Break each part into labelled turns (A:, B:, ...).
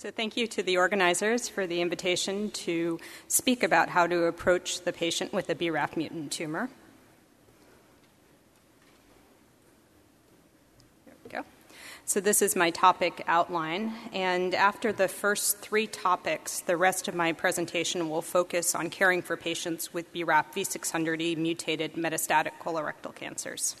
A: So, thank you to the organizers for the invitation to speak about how to approach the patient with a BRAF mutant tumor. So, this is my topic outline. And after the first three topics, the rest of my presentation will focus on caring for patients with BRAF V600E mutated metastatic colorectal cancers.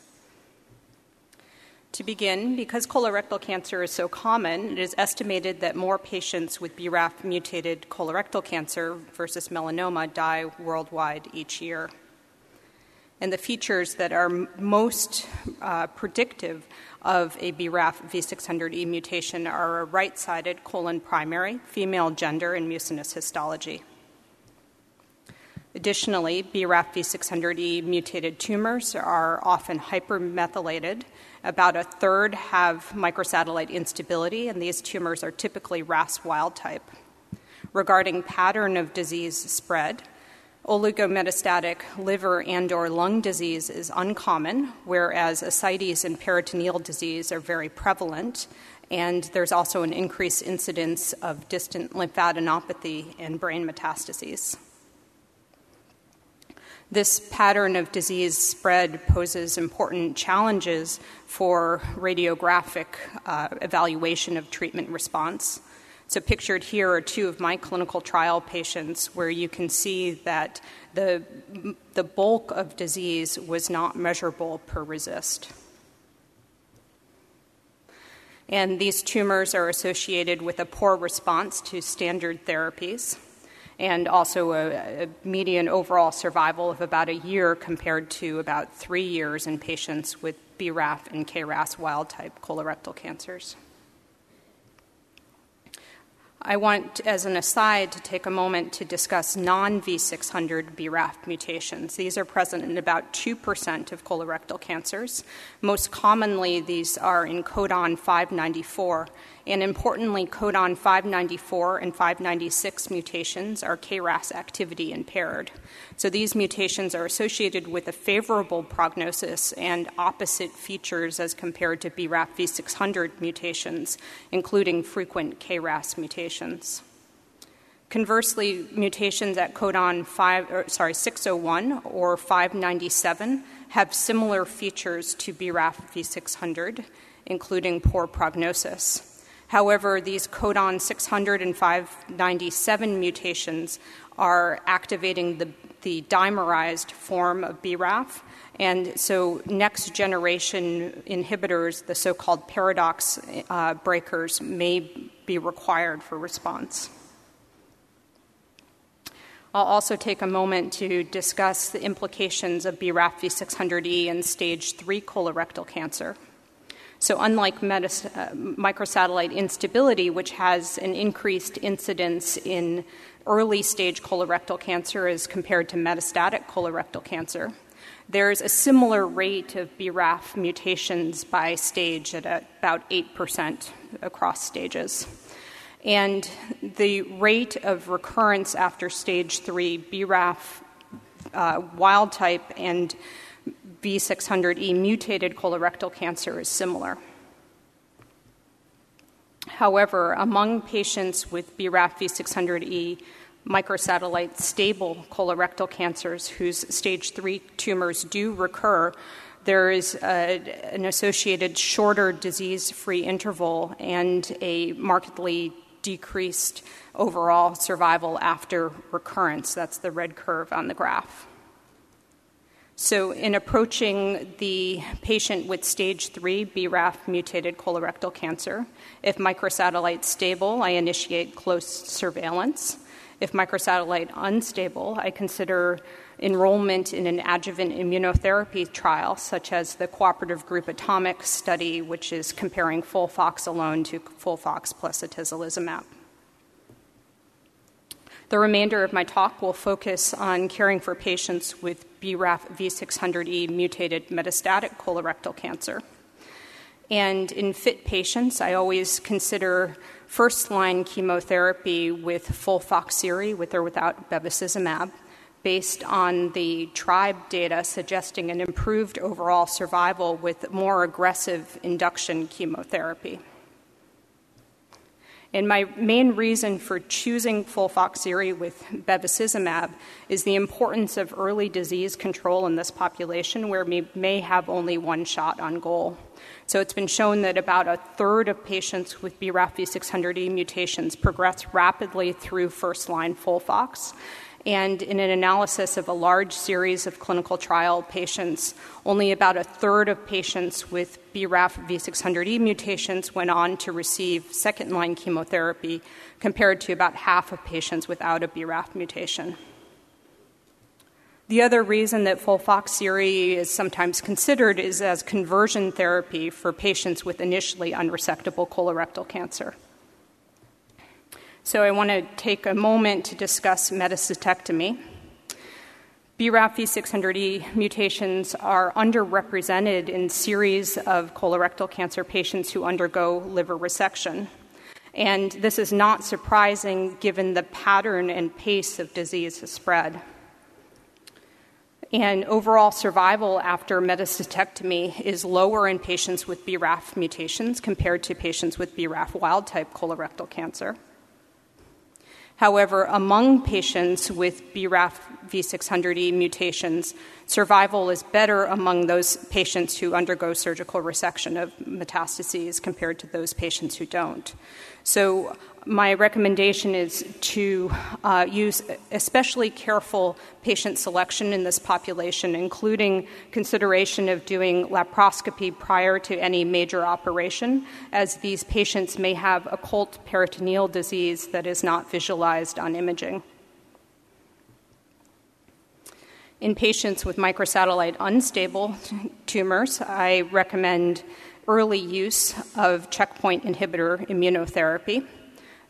A: To begin, because colorectal cancer is so common, it is estimated that more patients with BRAF mutated colorectal cancer versus melanoma die worldwide each year. And the features that are most uh, predictive of a BRAF V600E mutation are a right sided colon primary, female gender, and mucinous histology. Additionally, BRAF V600E mutated tumors are often hypermethylated about a third have microsatellite instability, and these tumors are typically RAS wild type. Regarding pattern of disease spread, oligometastatic liver and or lung disease is uncommon, whereas ascites and peritoneal disease are very prevalent, and there's also an increased incidence of distant lymphadenopathy and brain metastases. This pattern of disease spread poses important challenges for radiographic uh, evaluation of treatment response. So, pictured here are two of my clinical trial patients where you can see that the, the bulk of disease was not measurable per RECIST. And these tumors are associated with a poor response to standard therapies and also a, a, median overall survival of about a year compared to about three years in patients with BRAF and KRAS wild type colorectal cancers. I want, as an aside, to take a moment to discuss non V600 BRAF mutations. These are present in about 2% of colorectal cancers. Most commonly, these are in codon 594, and importantly, codon 594 and 596 mutations are kinase activity impaired. So these mutations are associated with a favorable prognosis and opposite features as compared to BRAF V600 mutations, including frequent KRAS mutations. Conversely, mutations at codon 5, or, sorry, 601 or 597 have similar features to BRAF V600, including poor prognosis. However, these codon 600 and 597 mutations are activating the, the dimerized form of BRAF. And so, next generation inhibitors, the so called paradox uh, breakers, may be required for response. I'll also take a moment to discuss the implications of BRAF V600E in stage 3 colorectal cancer. So, unlike uh, microsatellite instability, which has an increased incidence in early stage colorectal cancer as compared to metastatic colorectal cancer, there's a similar rate of BRAF mutations by stage at about 8% across stages. And the rate of recurrence after stage three, BRAF uh, wild type and V600E mutated colorectal cancer is similar. However, among patients with BRAF V600E microsatellite stable colorectal cancers whose stage 3 tumors do recur, there is a, an associated shorter disease free interval and a markedly decreased overall survival after recurrence. That's the red curve on the graph. So, in approaching the patient with stage 3 BRAF mutated colorectal cancer, if microsatellite stable, I initiate close surveillance. If microsatellite unstable, I consider enrollment in an adjuvant immunotherapy trial, such as the cooperative group ATOMIC study, which is comparing FOLFOX alone to FOLFOX plus atezolizumab. The remainder of my talk will focus on caring for patients with BRAF V600E mutated metastatic colorectal cancer. And in fit patients, I always consider first line chemotherapy with full FOLFOXIRI, with or without bevacizumab, based on the TRIBE data suggesting an improved overall survival with more aggressive induction chemotherapy. And my main reason for choosing FOLFOXIRI with bevacizumab is the importance of early disease control in this population where we may have only one shot on goal. So it's been shown that about a third of patients with BRAF V600E mutations progress rapidly through first line FOLFOX. And in an analysis of a large series of clinical trial patients, only about a third of patients with BRAF V600E mutations went on to receive second line chemotherapy, compared to about half of patients without a BRAF mutation. The other reason that FOLFOXIRI is sometimes considered is as conversion therapy for patients with initially unresectable colorectal cancer. So I want to take a moment to discuss metastotectomy. BRAF V600E mutations are underrepresented in series of colorectal cancer patients who undergo liver resection. And this is not surprising given the pattern and pace of disease spread. And overall survival after metastotectomy is lower in patients with BRAF mutations compared to patients with BRAF wild type colorectal cancer. However, among patients with BRAF V600E mutations, survival is better among those patients who undergo surgical resection of metastases compared to those patients who don't. So, my recommendation is to uh, use especially careful patient selection in this population, including consideration of doing laparoscopy prior to any major operation, as these patients may have occult peritoneal disease that is not visualized on imaging. In patients with microsatellite unstable tumors, I recommend early use of checkpoint inhibitor immunotherapy.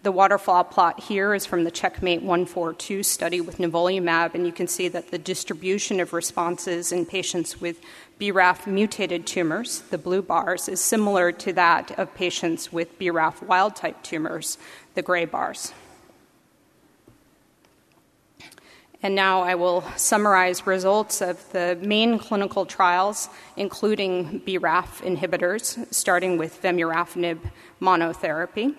A: The waterfall plot here is from the Checkmate 142 study with nivolumab, and you can see that the distribution of responses in patients with BRAF mutated tumors, the blue bars, is similar to that of patients with BRAF wild type tumors, the gray bars. And now I will summarize results of the main clinical trials, including BRAF inhibitors, starting with vemurafenib monotherapy.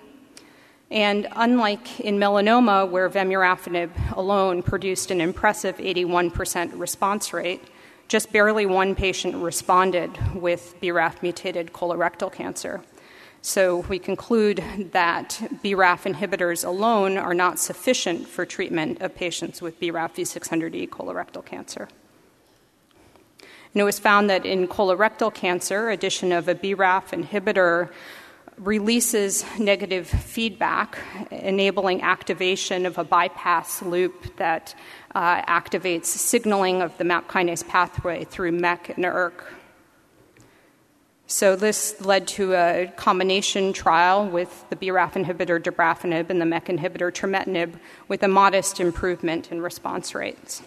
A: And unlike in melanoma, where vemurafenib alone produced an impressive 81% response rate, just barely one patient responded with BRAF mutated colorectal cancer. So we conclude that BRAF inhibitors alone are not sufficient for treatment of patients with BRAF V600E colorectal cancer. And it was found that in colorectal cancer, addition of a BRAF inhibitor releases negative feedback, enabling activation of a bypass loop that uh, activates signaling of the MAP kinase pathway through MEK and ERK. So this led to a combination trial with the BRAF inhibitor dabrafenib and the MEK inhibitor trametinib with a modest improvement in response rates.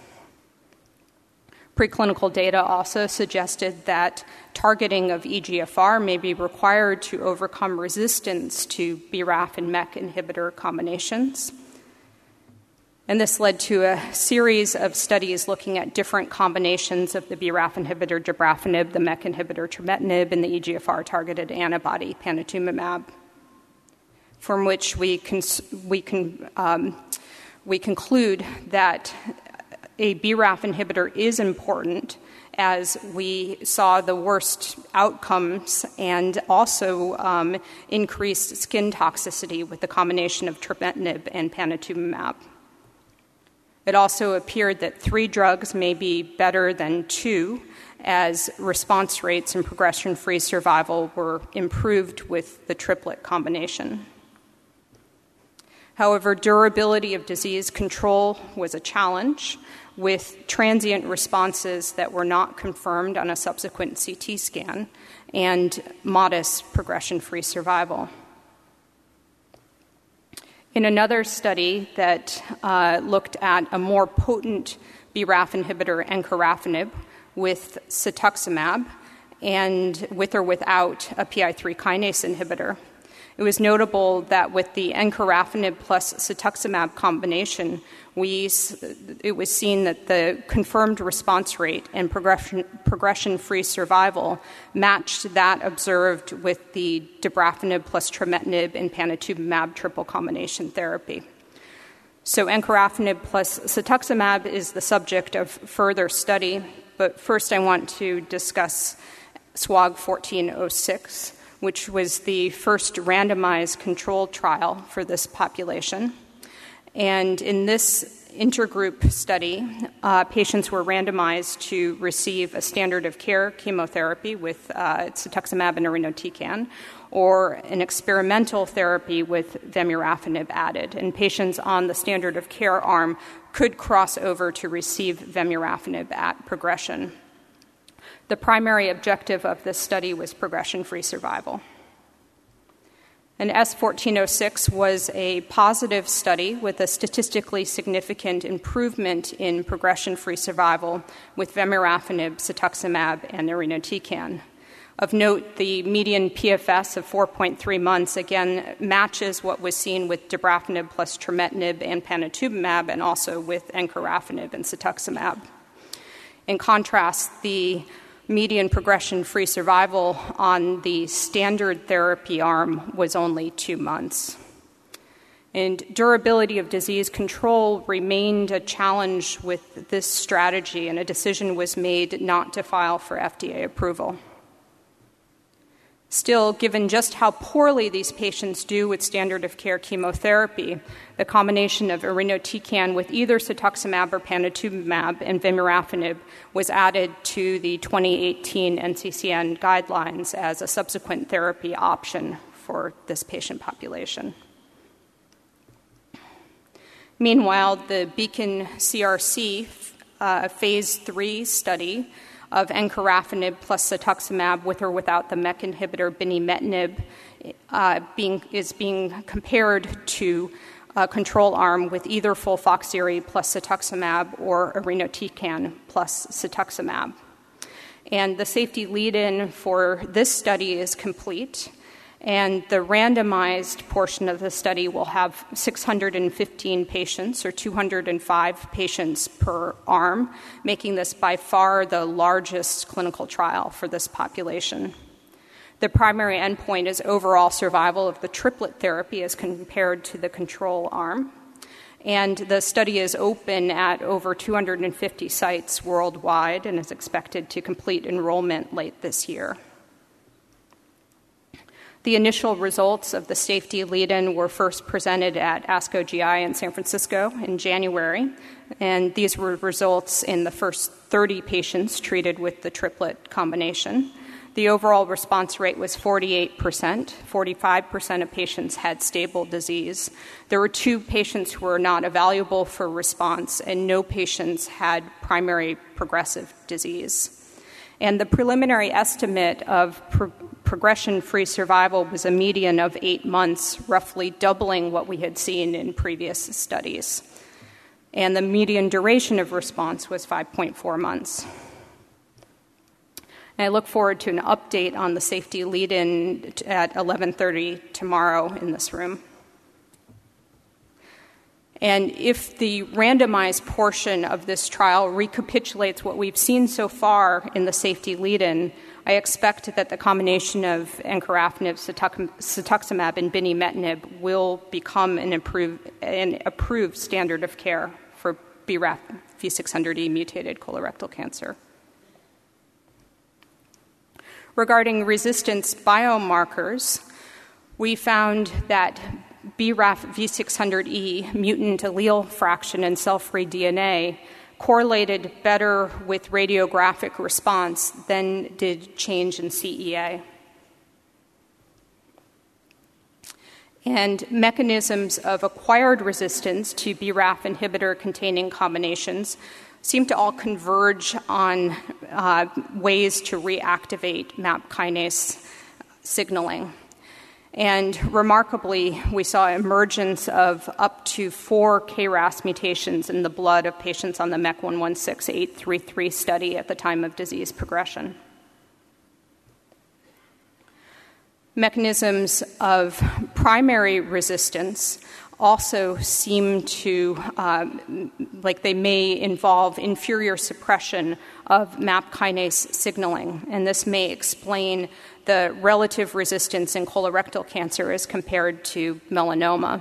A: Preclinical data also suggested that targeting of EGFR may be required to overcome resistance to BRAF and MEK inhibitor combinations. And this led to a series of studies looking at different combinations of the BRAF inhibitor dabrafenib, the MEK inhibitor trametinib, and the EGFR targeted antibody panitumumab, from which we, cons- we, can, um, we conclude that a BRAF inhibitor is important as we saw the worst outcomes and also um, increased skin toxicity with the combination of trametinib and panitumumab. It also appeared that three drugs may be better than two, as response rates and progression free survival were improved with the triplet combination. However, durability of disease control was a challenge, with transient responses that were not confirmed on a subsequent CT scan and modest progression free survival. In another study that uh, looked at a more potent BRAF inhibitor, encorafenib, with cetuximab, and with or without a PI3 kinase inhibitor, It was notable that with the encorafenib plus cetuximab combination, we, it was seen that the confirmed response rate and progression, progression-free survival matched that observed with the dabrafenib plus trametinib and panitumumab triple combination therapy. So encorafenib plus cetuximab is the subject of further study, but first I want to discuss SWOG 1406, which was the first randomized controlled trial for this population. And in this intergroup study, uh, patients were randomized to receive a standard of care chemotherapy with uh, cetuximab and irinotecan, or an experimental therapy with vemurafenib added. And patients on the standard of care arm could cross over to receive vemurafenib at progression. The primary objective of this study was progression free survival. And S1406 was a positive study with a statistically significant improvement in progression free survival with vemurafenib, cetuximab, and irinotecan. Of note, the median PFS of 4.3 months again matches what was seen with dabrafenib plus trametinib and panitumumab, and also with encorafenib and cetuximab. In contrast, the median progression free survival on the standard therapy arm was only two months. And durability of disease control remained a challenge with this strategy, and a decision was made not to file for FDA approval. Still, given just how poorly these patients do with standard of care chemotherapy, the combination of irinotecan with either cetuximab or panitumumab and vemurafenib was added to the 2018 NCCN guidelines as a subsequent therapy option for this patient population. Meanwhile, the Beacon CRC uh, phase 3 study of encorafenib plus cetuximab with or without the MEK inhibitor binimetinib uh, being, is being compared to a control arm with either FOLFOXIRI plus cetuximab or irinotecan plus cetuximab. And the safety lead in for this study is complete. And the randomized portion of the study will have 615 patients, or 205 patients per arm, making this by far the largest clinical trial for this population. The primary endpoint is overall survival of the triplet therapy as compared to the control arm. And the study is open at over 250 sites worldwide and is expected to complete enrollment late this year. The initial results of the safety lead in were first presented at ASCO GI in San Francisco in January, and these were results in the first 30 patients treated with the triplet combination. The overall response rate was 48%. 45% of patients had stable disease. There were two patients who were not evaluable for response, and no patients had primary progressive disease. And the preliminary estimate of progression free survival was a median of eight months, roughly doubling what we had seen in previous studies. And the median duration of response was 5.4 months. And I look forward to an update on the safety lead in at 11:30 tomorrow in this room. And if the randomized portion of this trial recapitulates what we've seen so far in the safety lead in, I expect that the combination of encorafenib, cetuximab, and binimetinib will become an, an approved standard of care for BRAF V600E mutated colorectal cancer. Regarding resistance biomarkers, we found that BRAF V600E mutant allele fraction and cell free DNA correlated better with radiographic response than did change in CEA. And mechanisms of acquired resistance to BRAF inhibitor containing combinations seem to all converge on uh, ways to reactivate MAP kinase signaling. And remarkably, we saw emergence of up to four KRAS mutations in the blood of patients on the MEK 116833 study at the time of disease progression. Mechanisms of primary resistance also seem to, uh, like they may involve inferior suppression of MAP kinase signaling, and this may explain the relative resistance in colorectal cancer as compared to melanoma.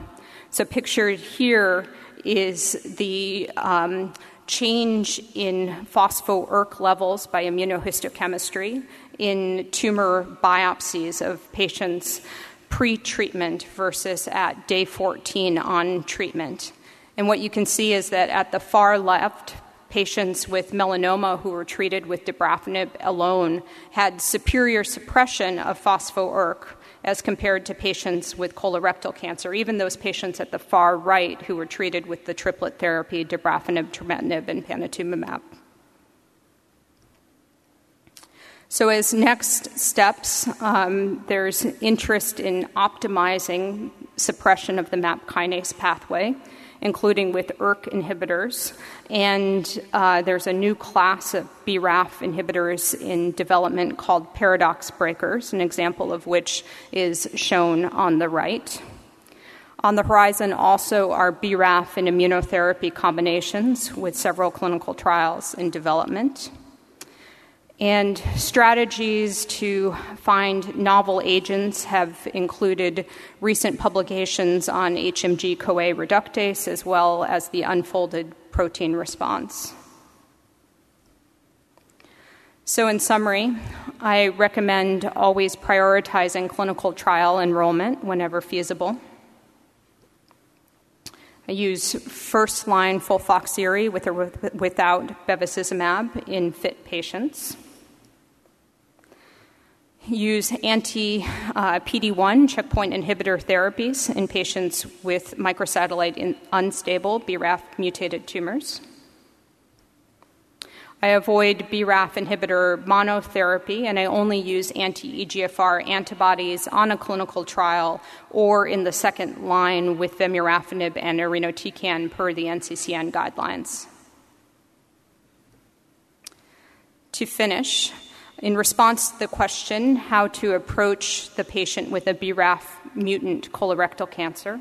A: So, pictured here is the um, change in phospho ERK levels by immunohistochemistry in tumor biopsies of patients pre treatment versus at day 14 on treatment. And what you can see is that at the far left, patients with melanoma who were treated with dabrafenib alone had superior suppression of phospho ERK as compared to patients with colorectal cancer, even those patients at the far right who were treated with the triplet therapy dabrafenib, trametinib, and panitumumab. So, as next steps, um, there's interest in optimizing suppression of the MAP kinase pathway, including with ERK inhibitors. And uh, there's a new class of BRAF inhibitors in development called paradox breakers, an example of which is shown on the right. On the horizon also are BRAF and immunotherapy combinations with several clinical trials in development and strategies to find novel agents have included recent publications on HMG CoA reductase as well as the unfolded protein response. So, in summary, I recommend always prioritizing clinical trial enrollment whenever feasible. I use first line FOLFOXIRI with or without bevacizumab in fit patients use anti uh, PD1 checkpoint inhibitor therapies in patients with microsatellite unstable BRAF mutated tumors. I avoid BRAF inhibitor monotherapy and I only use anti EGFR antibodies on a clinical trial or in the second line with vemurafenib and irinotecan per the NCCN guidelines. To finish, in response to the question how to approach the patient with a BRAF mutant colorectal cancer,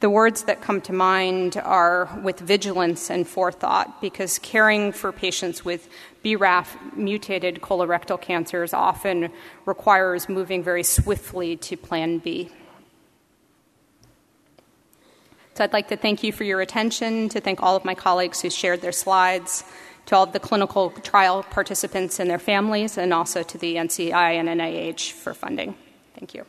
A: the words that come to mind are with vigilance and forethought because caring for patients with BRAF mutated colorectal cancers often requires moving very swiftly to plan B. So I'd like to thank you for your attention, to thank all of my colleagues who shared their slides to all of the clinical trial participants and their families, and also to the NCI and NIH for funding. Thank you.